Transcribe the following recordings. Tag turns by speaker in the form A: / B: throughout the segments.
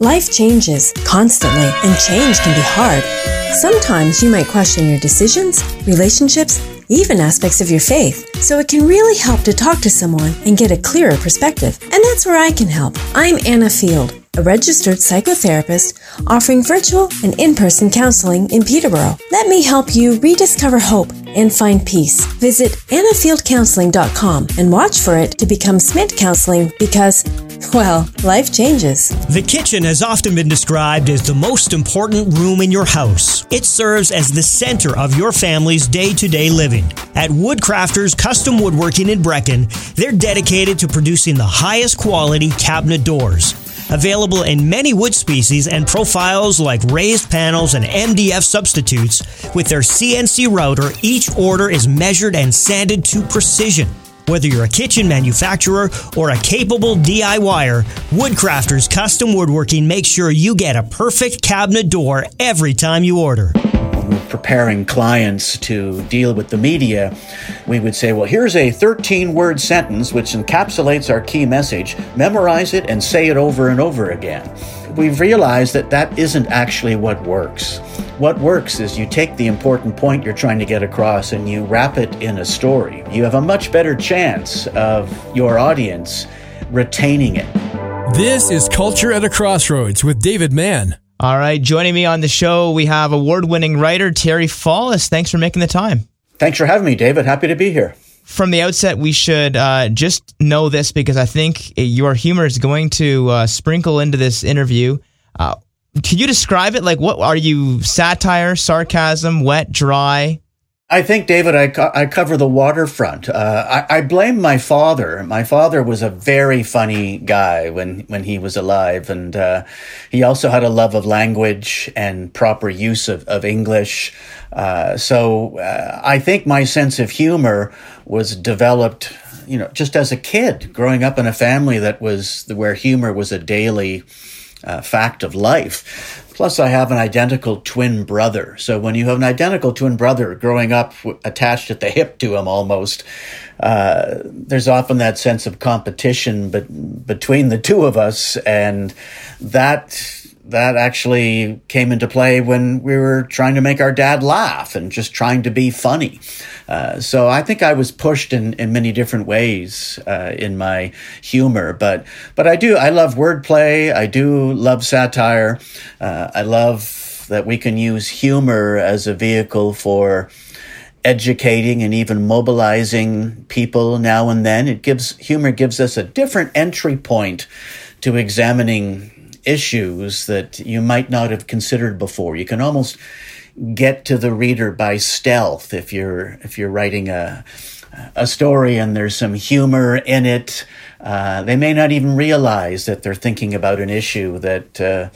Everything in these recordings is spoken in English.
A: Life changes constantly, and change can be hard. Sometimes you might question your decisions, relationships, even aspects of your faith. So it can really help to talk to someone and get a clearer perspective. And that's where I can help. I'm Anna Field a registered psychotherapist offering virtual and in person counseling in Peterborough. Let me help you rediscover hope and find peace. Visit annafieldcounseling.com and watch for it to become Smith Counseling because, well, life changes.
B: The kitchen has often been described as the most important room in your house. It serves as the center of your family's day to day living. At Woodcrafters Custom Woodworking in Brechin, they're dedicated to producing the highest quality cabinet doors. Available in many wood species and profiles like raised panels and MDF substitutes, with their CNC router, each order is measured and sanded to precision. Whether you're a kitchen manufacturer or a capable DIYer, Woodcrafters Custom Woodworking makes sure you get a perfect cabinet door every time you order
C: preparing clients to deal with the media, we would say, well, here's a 13 word sentence which encapsulates our key message. Memorize it and say it over and over again. We've realized that that isn't actually what works. What works is you take the important point you're trying to get across and you wrap it in a story. You have a much better chance of your audience retaining it.
D: This is Culture at a Crossroads with David Mann.
E: All right, joining me on the show, we have award winning writer Terry Fallis. Thanks for making the time.
C: Thanks for having me, David. Happy to be here.
E: From the outset, we should uh, just know this because I think your humor is going to uh, sprinkle into this interview. Uh, can you describe it? Like, what are you? Satire, sarcasm, wet, dry?
C: I think, David, I, co- I cover the waterfront. Uh, I, I, blame my father. My father was a very funny guy when, when he was alive, and uh, he also had a love of language and proper use of, of English. Uh, so uh, I think my sense of humor was developed, you know, just as a kid, growing up in a family that was where humor was a daily uh, fact of life. Plus, I have an identical twin brother. So when you have an identical twin brother growing up attached at the hip to him almost, uh, there's often that sense of competition but between the two of us. And that that actually came into play when we were trying to make our dad laugh and just trying to be funny. Uh, so I think I was pushed in, in many different ways uh, in my humor, but but I do I love wordplay. I do love satire. Uh, I love that we can use humor as a vehicle for educating and even mobilizing people now and then. It gives humor gives us a different entry point to examining issues that you might not have considered before. You can almost get to the reader by stealth if you're if you're writing a a story and there's some humor in it. Uh, they may not even realize that they're thinking about an issue that uh,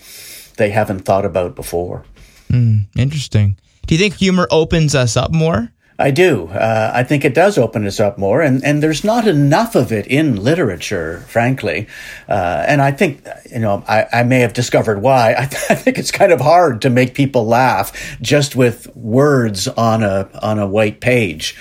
C: they haven't thought about before.
E: Mm, interesting. Do you think humor opens us up more?
C: I do. Uh, I think it does open us up more, and, and there's not enough of it in literature, frankly. Uh, and I think, you know, I, I may have discovered why. I, th- I, think it's kind of hard to make people laugh just with words on a on a white page.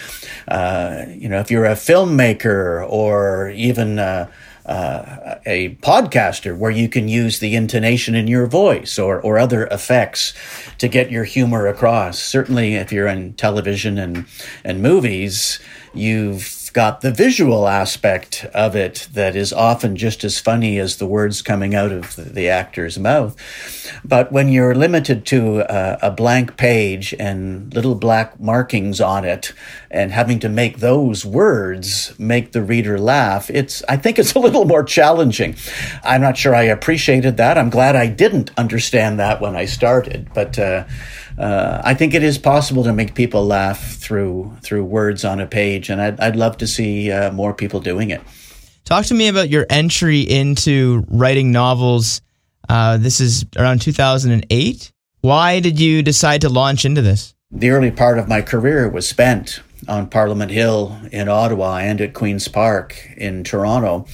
C: Uh, you know, if you're a filmmaker or even uh, uh, a podcaster where you can use the intonation in your voice or, or other effects to get your humor across. Certainly, if you're in television and, and movies, you've got the visual aspect of it that is often just as funny as the words coming out of the, actor's mouth. But when you're limited to a, a blank page and little black markings on it and having to make those words make the reader laugh, it's, I think it's a little more challenging. I'm not sure I appreciated that. I'm glad I didn't understand that when I started, but, uh, uh, I think it is possible to make people laugh through through words on a page, and I'd, I'd love to see uh, more people doing it.
E: Talk to me about your entry into writing novels. Uh, this is around 2008. Why did you decide to launch into this?
C: The early part of my career was spent on Parliament Hill in Ottawa and at Queen's Park in Toronto,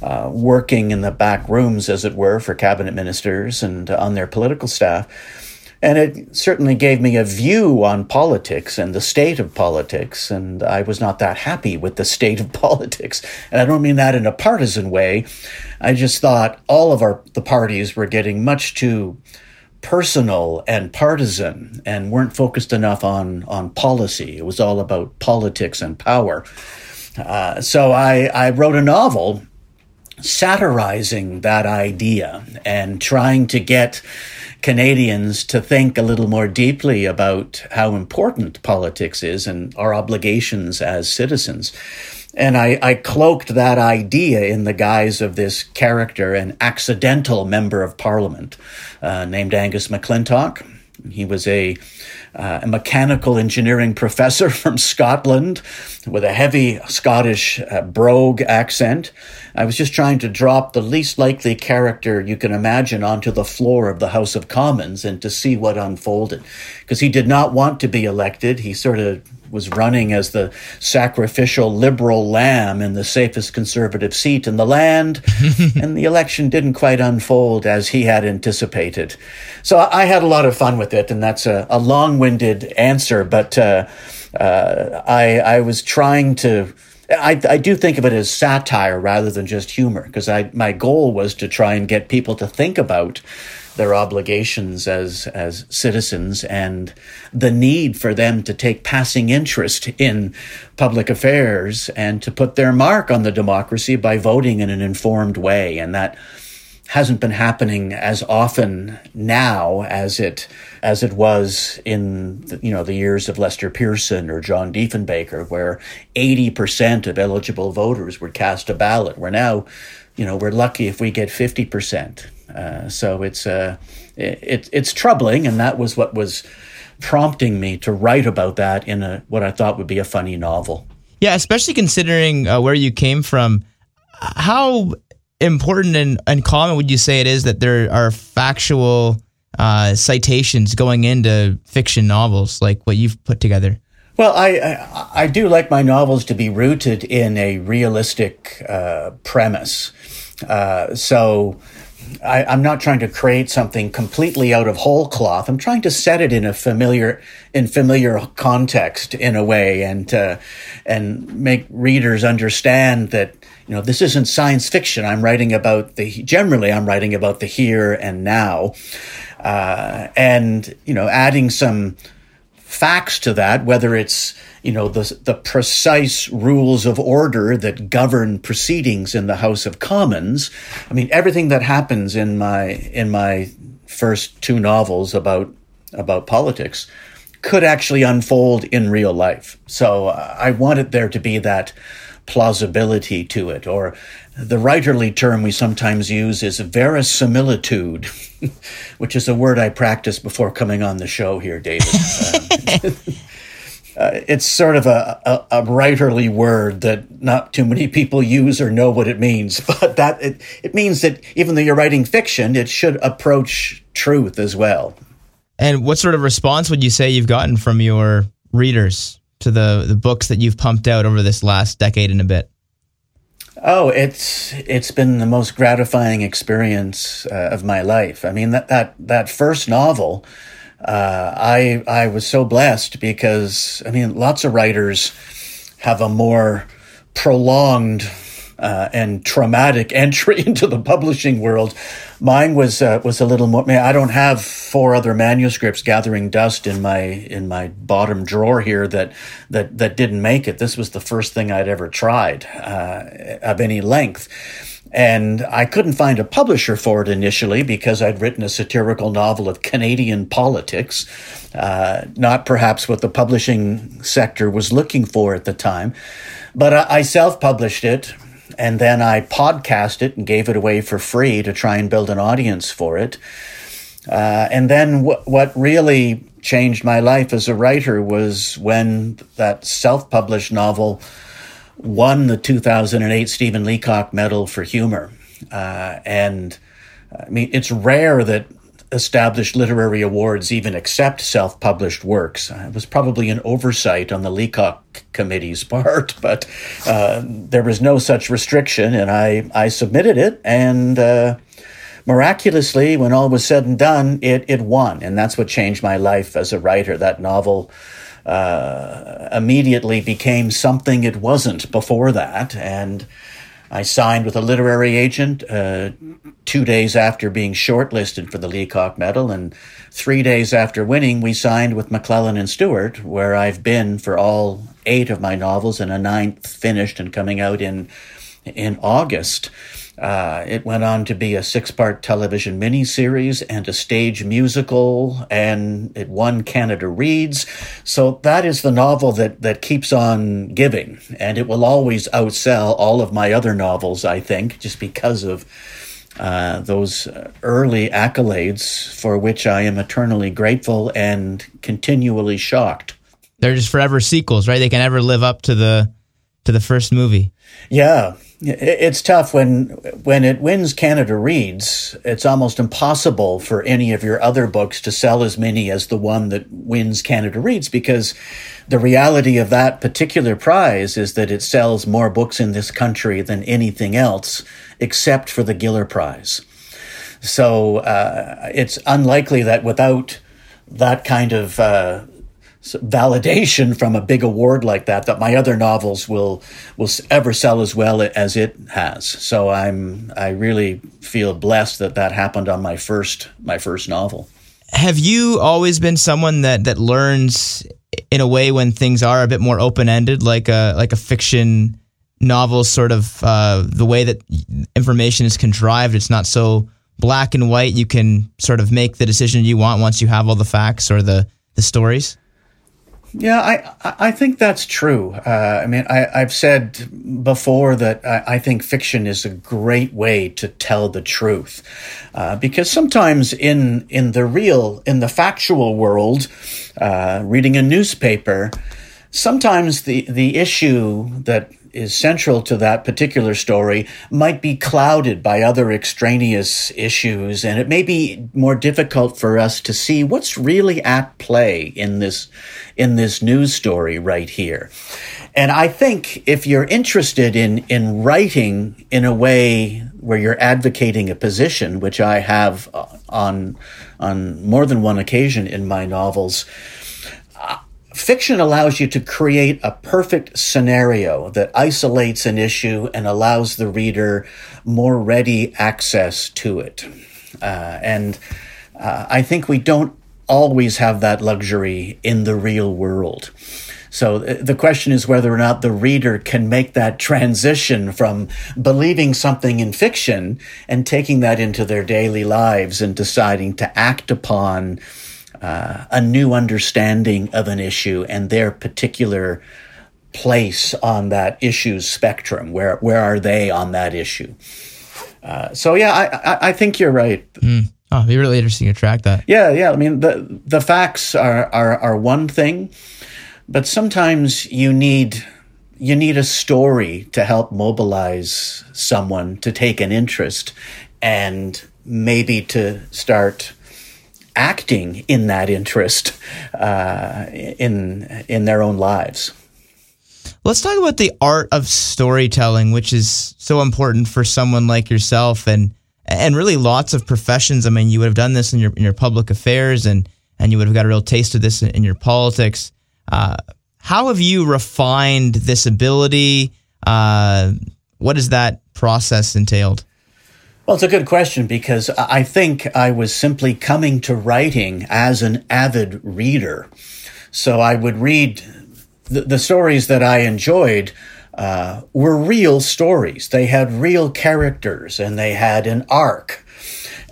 C: uh, working in the back rooms, as it were, for cabinet ministers and on their political staff And it certainly gave me a view on politics and the state of politics. And I was not that happy with the state of politics. And I don't mean that in a partisan way. I just thought all of our, the parties were getting much too personal and partisan and weren't focused enough on, on policy. It was all about politics and power. Uh, so I, I wrote a novel satirizing that idea and trying to get Canadians to think a little more deeply about how important politics is and our obligations as citizens. And I, I, cloaked that idea in the guise of this character, an accidental member of parliament uh, named Angus McClintock. He was a, uh, a, mechanical engineering professor from Scotland with a heavy Scottish uh, brogue accent. I was just trying to drop the least likely character you can imagine onto the floor of the House of Commons and to see what unfolded. Because he did not want to be elected. He sort of was running as the sacrificial liberal lamb in the safest conservative seat in the land, and the election didn't quite unfold as he had anticipated. So I had a lot of fun with it, and that's a, a long winded answer, but uh, uh, I, I was trying to. I, I do think of it as satire rather than just humor because I my goal was to try and get people to think about their obligations as as citizens and the need for them to take passing interest in public affairs and to put their mark on the democracy by voting in an informed way. And that hasn't been happening as often now as it as it was in the, you know the years of Lester Pearson or John Diefenbaker where 80% of eligible voters would cast a ballot. We're now you know we're lucky if we get 50% uh, so it's uh, it, it's troubling, and that was what was prompting me to write about that in a what I thought would be a funny novel.
E: Yeah, especially considering uh, where you came from. How important and, and common would you say it is that there are factual uh, citations going into fiction novels like what you've put together?
C: Well, I, I, I do like my novels to be rooted in a realistic uh, premise. Uh, so I, am not trying to create something completely out of whole cloth. I'm trying to set it in a familiar, in familiar context in a way, and uh, and make readers understand that you know this isn't science fiction. I'm writing about the generally. I'm writing about the here and now, uh, and you know, adding some facts to that, whether it's you know the the precise rules of order that govern proceedings in the House of Commons. I mean, everything that happens in my in my first two novels about about politics could actually unfold in real life. So uh, I wanted there to be that plausibility to it, or the writerly term we sometimes use is verisimilitude, which is a word I practiced before coming on the show here, David. Um, uh, it's sort of a, a, a, writerly word that not too many people use or know what it means. But that it, it means that even though you're writing fiction, it should approach truth as well.
E: And what sort of response would you say you've gotten from your readers to the, the books that you've pumped out over this last decade and a bit?
C: Oh, it's it's been the most gratifying experience uh, of my life. I mean that that that first novel, uh, I I was so blessed because I mean lots of writers have a more prolonged uh, and traumatic entry into the publishing world. Mine was uh, was a little more. I don't have four other manuscripts gathering dust in my in my bottom drawer here that that that didn't make it. This was the first thing I'd ever tried uh, of any length. And I couldn't find a publisher for it initially because I'd written a satirical novel of Canadian politics, uh, not perhaps what the publishing sector was looking for at the time. But I, I self published it and then I podcast it and gave it away for free to try and build an audience for it. Uh, and then what really changed my life as a writer was when that self published novel won the 2008 Stephen Leacock Medal for Humor. Uh, and I mean, it's rare that established literary awards even accept self published works. Uh, it was probably an oversight on the Leacock Committee's part, but uh, there was no such restriction, and I, I submitted it. And uh, miraculously, when all was said and done, it, it won. And that's what changed my life as a writer. That novel uh, immediately became something it wasn't before that. And I signed with a literary agent uh, two days after being shortlisted for the Leacock Medal. And three days after winning, we signed with McClelland and Stewart, where I've been for all eight of my novels and a ninth finished and coming out in in August. Uh, it went on to be a six part television miniseries and a stage musical, and it won Canada Reads. So that is the novel that, that keeps on giving, and it will always outsell all of my other novels, I think, just because of uh, those early accolades for which I am eternally grateful and continually shocked.
E: They're just forever sequels, right? They can never live up to the to the first movie.
C: Yeah, it's tough when when it wins Canada Reads. It's almost impossible for any of your other books to sell as many as the one that wins Canada Reads because the reality of that particular prize is that it sells more books in this country than anything else, except for the Giller Prize. So uh, it's unlikely that without that kind of uh, validation from a big award like that that my other novels will will ever sell as well as it has. So I'm I really feel blessed that that happened on my first my first novel.
E: Have you always been someone that that learns in a way when things are a bit more open ended, like a like a fiction novel, sort of uh, the way that information is contrived? It's not so black and white. You can sort of make the decision you want once you have all the facts or the the stories.
C: Yeah, I I think that's true. Uh, I mean, I, have said before that I, I, think fiction is a great way to tell the truth, uh, because sometimes in in the real, in the factual world, uh, reading a newspaper, sometimes the the issue that is central to that particular story might be clouded by other extraneous issues, and it may be more difficult for us to see what's really at play in this in this news story right here. And I think if you're interested in in writing in a way where you're advocating a position, which I have uh, on on more than one occasion in my novels, Fiction allows you to create a perfect scenario that isolates an issue and allows the reader more ready access to it. Uh, and uh, I think we don't always have that luxury in the real world. So uh, the question is whether or not the reader can make that transition from believing something in fiction and taking that into their daily lives and deciding to act upon uh, a new understanding of an issue and their particular place on that issue's spectrum. Where where are they on that issue? Uh, so yeah, I, I, I think you're right.
E: Mm. Oh, it'd be really interesting to track that.
C: Yeah, yeah. I mean, the the facts are are are one thing, but sometimes you need you need a story to help mobilize someone to take an interest and maybe to start acting in that interest uh, in in their own lives.
E: Let's talk about the art of storytelling, which is so important for someone like yourself and and really lots of professions. I mean, you would have done this in your in your public affairs and and you would have got a real taste of this in, in your politics. Uh, how have you refined this ability? Uh, what has that process entailed?
C: Well, it's a good question because I think I was simply coming to writing as an avid reader. So I would read the, the stories that I enjoyed uh, were real stories. They had real characters and they had an arc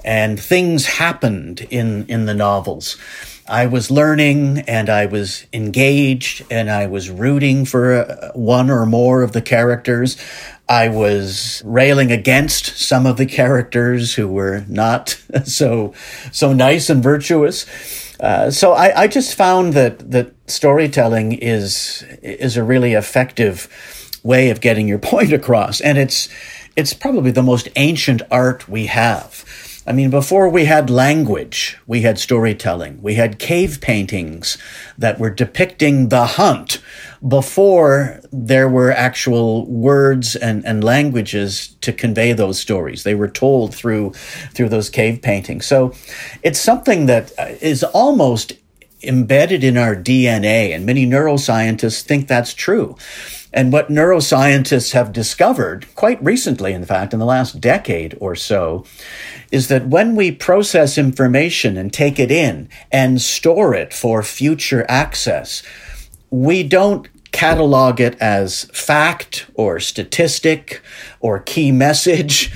C: and things happened in, in the novels. I was learning and I was engaged and I was rooting for uh, one or more of the characters. I was railing against some of the characters who were not so so nice and virtuous. Uh, so I, I just found that that storytelling is is a really effective way of getting your point across, and it's it's probably the most ancient art we have. I mean, before we had language, we had storytelling. We had cave paintings that were depicting the hunt before there were actual words and, and languages to convey those stories. They were told through, through those cave paintings. So it's something that uh, is almost embedded in our DNA, and many neuroscientists think that's true. And what neuroscientists have discovered, quite recently, in fact, in the last decade or so, is that when we process information and take it in and store it for future access, we don't catalog it as fact or statistic or key message.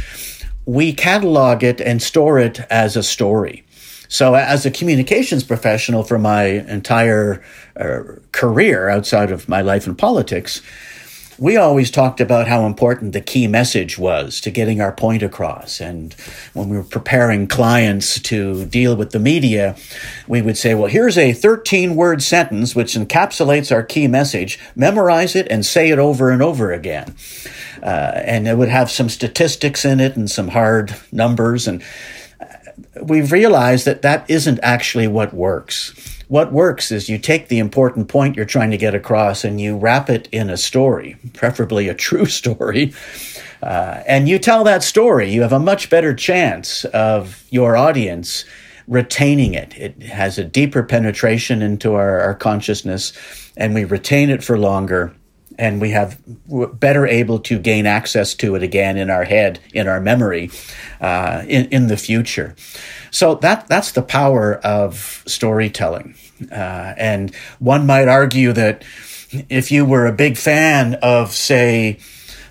C: We catalog it and store it as a story. So, as a communications professional for my entire uh, career outside of my life in politics, we always talked about how important the key message was to getting our point across. And when we were preparing clients to deal with the media, we would say, well, here's a 13 word sentence which encapsulates our key message. Memorize it and say it over and over again. Uh, and it would have some statistics in it and some hard numbers. And we've realized that that isn't actually what works. What works is you take the important point you're trying to get across and you wrap it in a story, preferably a true story, uh, and you tell that story. You have a much better chance of your audience retaining it. It has a deeper penetration into our, our consciousness, and we retain it for longer and we have better able to gain access to it again in our head, in our memory, uh, in in the future. So that that's the power of storytelling, uh, and one might argue that if you were a big fan of, say,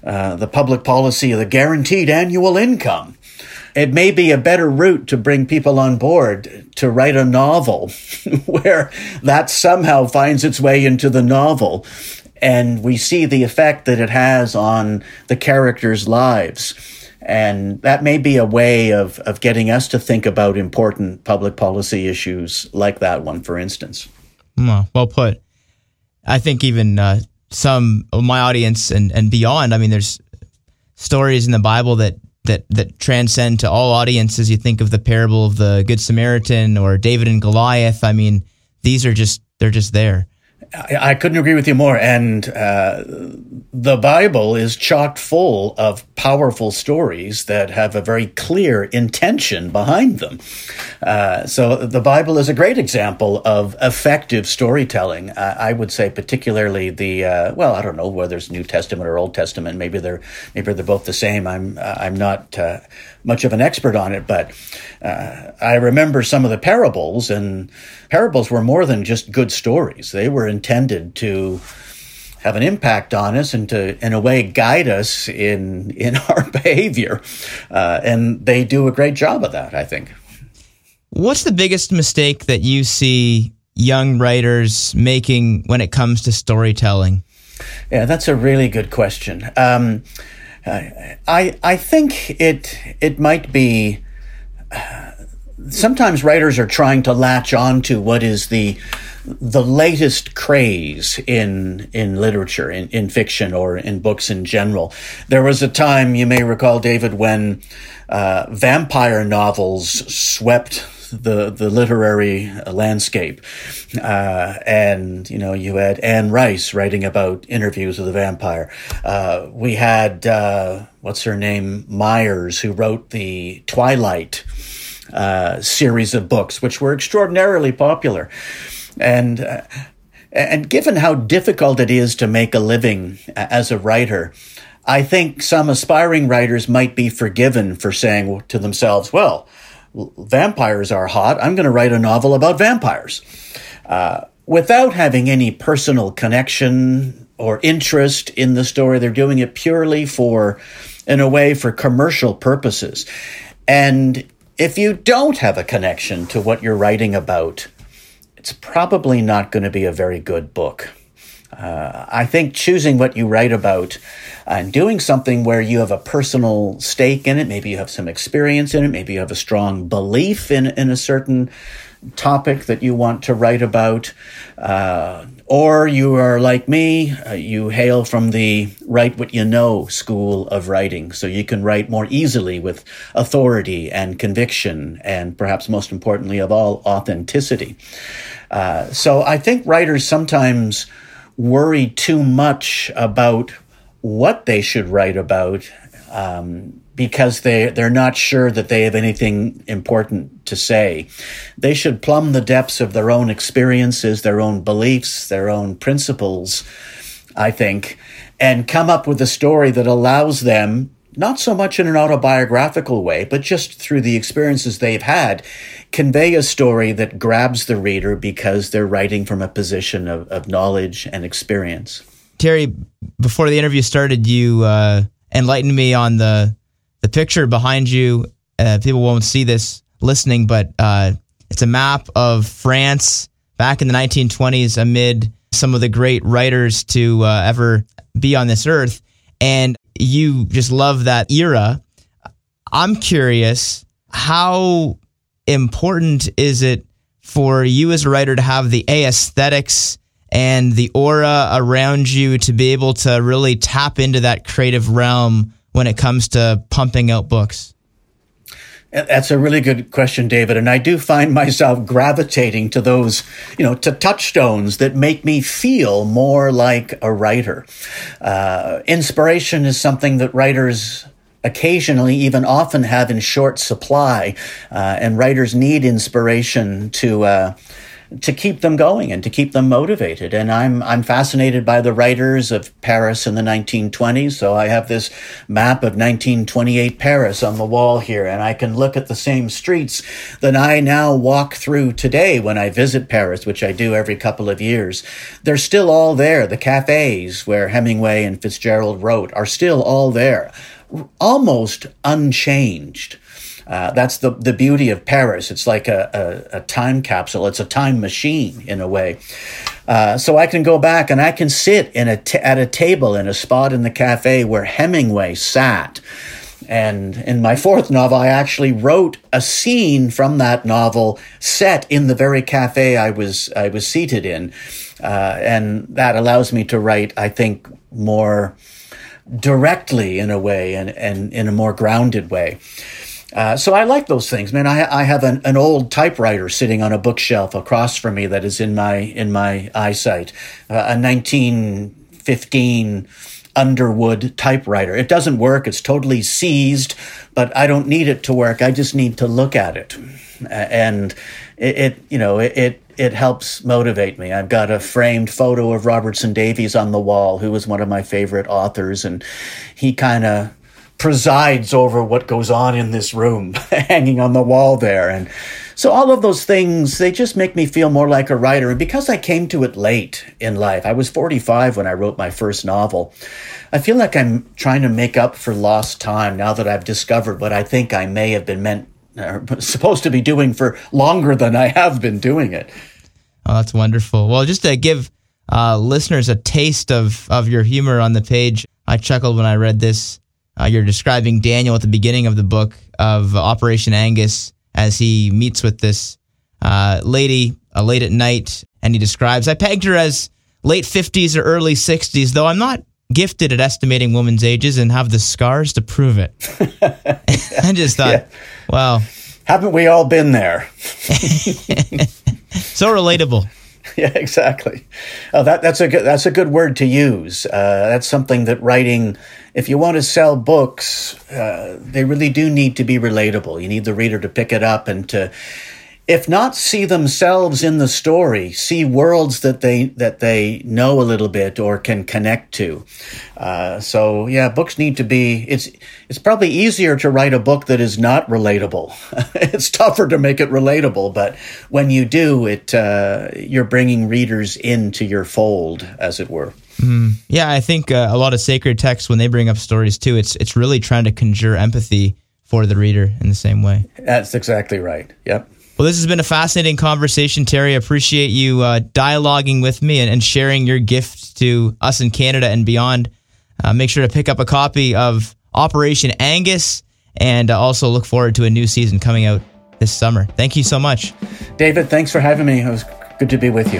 C: uh, the public policy of the guaranteed annual income. It may be a better route to bring people on board to write a novel where that somehow finds its way into the novel and we see the effect that it has on the characters' lives. And that may be a way of, of getting us to think about important public policy issues like that one, for instance.
E: Well put. I think even uh, some of my audience and, and beyond, I mean, there's stories in the Bible that, that, that transcend to all audiences. You think of the parable of the Good Samaritan or David and Goliath. I mean, these are just, they're just there.
C: I, I couldn't agree with you more. And uh, the Bible is chock full of powerful stories that have a very clear intention behind them. Uh, so the Bible is a great example of effective storytelling. Uh, I would say, particularly the uh, well, I don't know whether it's New Testament or Old Testament. Maybe they're maybe they're both the same. I'm uh, I'm not much of an expert on it, but I remember some of the parables and parables were more than just good stories. They were intended to have an impact on us and to, in a way, guide us in in our behavior. Uh, and they do a great job of that, I think.
E: What's the biggest mistake that you see young writers making when it comes to storytelling?
C: Yeah, that's a really good question. Um, I I think it it might be. Uh, sometimes writers are trying to latch on to what is the the latest craze in in literature, in, in fiction, or in books in general. There was a time, you may recall, David, when uh, vampire novels swept the the literary landscape, uh, and you know you had Anne Rice writing about interviews with the vampire. Uh, we had uh, what's her name Myers, who wrote the Twilight uh, series of books, which were extraordinarily popular. And uh, and given how difficult it is to make a living as a writer, I think some aspiring writers might be forgiven for saying to themselves, "Well, vampires are hot. I'm going to write a novel about vampires," uh, without having any personal connection or interest in the story. They're doing it purely for, in a way, for commercial purposes. And if you don't have a connection to what you're writing about, it's probably not going to be a very good book. Uh, I think choosing what you write about and doing something where you have a personal stake in it, maybe you have some experience in it, maybe you have a strong belief in, in a certain topic that you want to write about, uh, or you are like me, uh, you hail from the write what you know school of writing, so you can write more easily with authority and conviction, and perhaps most importantly of all, authenticity. Uh, so I think writers sometimes worry too much about what they should write about um, because they they're not sure that they have anything important to say. They should plumb the depths of their own experiences, their own beliefs, their own principles, I think, and come up with a story that allows them not so much in an autobiographical way, but just through the experiences they've had, convey a story that grabs the reader because they're writing from a position of, of knowledge and experience.
E: Terry, before the interview started, you uh, enlightened me on the the picture behind you. Uh, people won't see this listening, but uh, it's a map of France back in the 1920s amid some of the great writers to uh, ever be on this earth. And you just love that era. I'm curious, how important is it for you as a writer to have the aesthetics and the aura around you to be able to really tap into that creative realm when it comes to pumping out books?
C: That's a really good question, David. And I do find myself gravitating to those, you know, to touchstones that make me feel more like a writer. Uh, inspiration is something that writers occasionally, even often, have in short supply. Uh, and writers need inspiration to, uh, to keep them going and to keep them motivated. And I'm I'm fascinated by the writers of Paris in the 1920s. So I have this map of 1928 Paris on the wall here, and I can look at the same streets that I now walk through today when I visit Paris, which I do every couple of years. They're still all there. The cafes where Hemingway and Fitzgerald wrote are still all there, almost unchanged. Uh, that's the, the beauty of Paris. It's like a, a, a, time capsule. It's a time machine in a way. Uh, so I can go back and I can sit in a t- at a table in a spot in the cafe where Hemingway sat. And in my fourth novel, I actually wrote a scene from that novel set in the very cafe I was I was seated in, uh, and that allows me to write, I think, more directly in a way and, and in a more grounded way. Uh, so I like those things, man. I, I have an, an old typewriter sitting on a bookshelf across from me that is in my in my eyesight, uh, a 1915 Underwood typewriter. It doesn't work; it's totally seized, but I don't need it to work. I just need to look at it, and it, it you know it, it it helps motivate me. I've got a framed photo of Robertson Davies on the wall, who was one of my favorite authors, and he kind of presides over what goes on in this room, hanging on the wall there. And so all of those things, they just make me feel more like a writer. And because I came to it late in life, I was 45 when I wrote my first novel. I feel like I'm trying to make up for lost time now that I've discovered what I think I may have been meant, or supposed to be doing for longer than I have been doing it.
E: Oh, that's wonderful. Well, just to give uh, listeners a taste of, of your humor on the page, I chuckled when I read this. Uh, you're describing Daniel at the beginning of the book of Operation Angus as he meets with this uh, lady uh, late at night, and he describes, I pegged her as late 50s or early 60s, though I'm not gifted at estimating women's ages and have the scars to prove it. I just thought, yeah. wow.
C: Haven't we all been there?
E: so relatable.
C: Yeah, exactly. Oh, that, that's a good that's a good word to use. Uh, that's something that writing if you want to sell books, uh, they really do need to be relatable. You need the reader to pick it up and to, if not see themselves in the story, see worlds that they that they know a little bit or can connect to. Uh, so yeah, books need to be. It's it's probably easier to write a book that is not relatable. it's tougher to make it relatable, but when you do, it uh, you're bringing readers into your fold, as it were.
E: Mm, yeah, I think uh, a lot of sacred texts when they bring up stories too, it's it's really trying to conjure empathy for the reader in the same way.
C: That's exactly right. Yep.
E: Well, this has been a fascinating conversation, Terry. I appreciate you uh, dialoguing with me and, and sharing your gift to us in Canada and beyond. Uh, make sure to pick up a copy of Operation Angus and uh, also look forward to a new season coming out this summer. Thank you so much.
C: David, thanks for having me. It was good to be with you.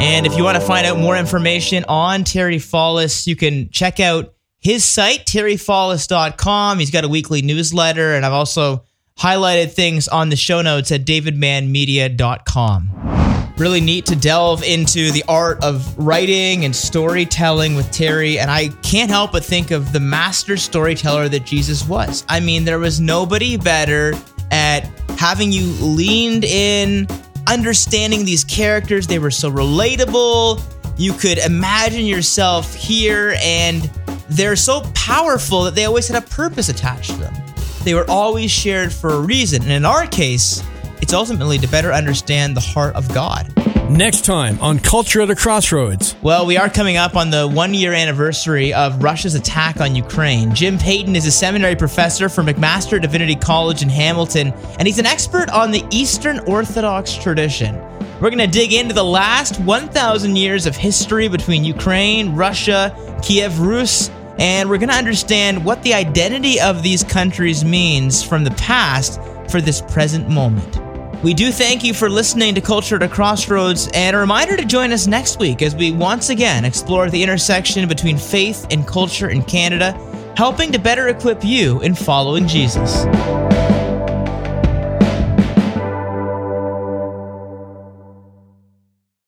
E: And if you want to find out more information on Terry Fallis, you can check out his site, terryfallis.com. He's got a weekly newsletter, and I've also highlighted things on the show notes at davidmannmedia.com. Really neat to delve into the art of writing and storytelling with Terry, and I can't help but think of the master storyteller that Jesus was. I mean, there was nobody better at having you leaned in, understanding these characters. They were so relatable. You could imagine yourself here, and they're so powerful that they always had a purpose attached to them. They were always shared for a reason. And in our case, it's ultimately to better understand the heart of God.
D: Next time on Culture at a Crossroads.
E: Well, we are coming up on the one year anniversary of Russia's attack on Ukraine. Jim Payton is a seminary professor for McMaster Divinity College in Hamilton, and he's an expert on the Eastern Orthodox tradition. We're going to dig into the last 1,000 years of history between Ukraine, Russia, Kiev Rus, and we're going to understand what the identity of these countries means from the past for this present moment. We do thank you for listening to Culture at a Crossroads, and a reminder to join us next week as we once again explore the intersection between faith and culture in Canada, helping to better equip you in following Jesus.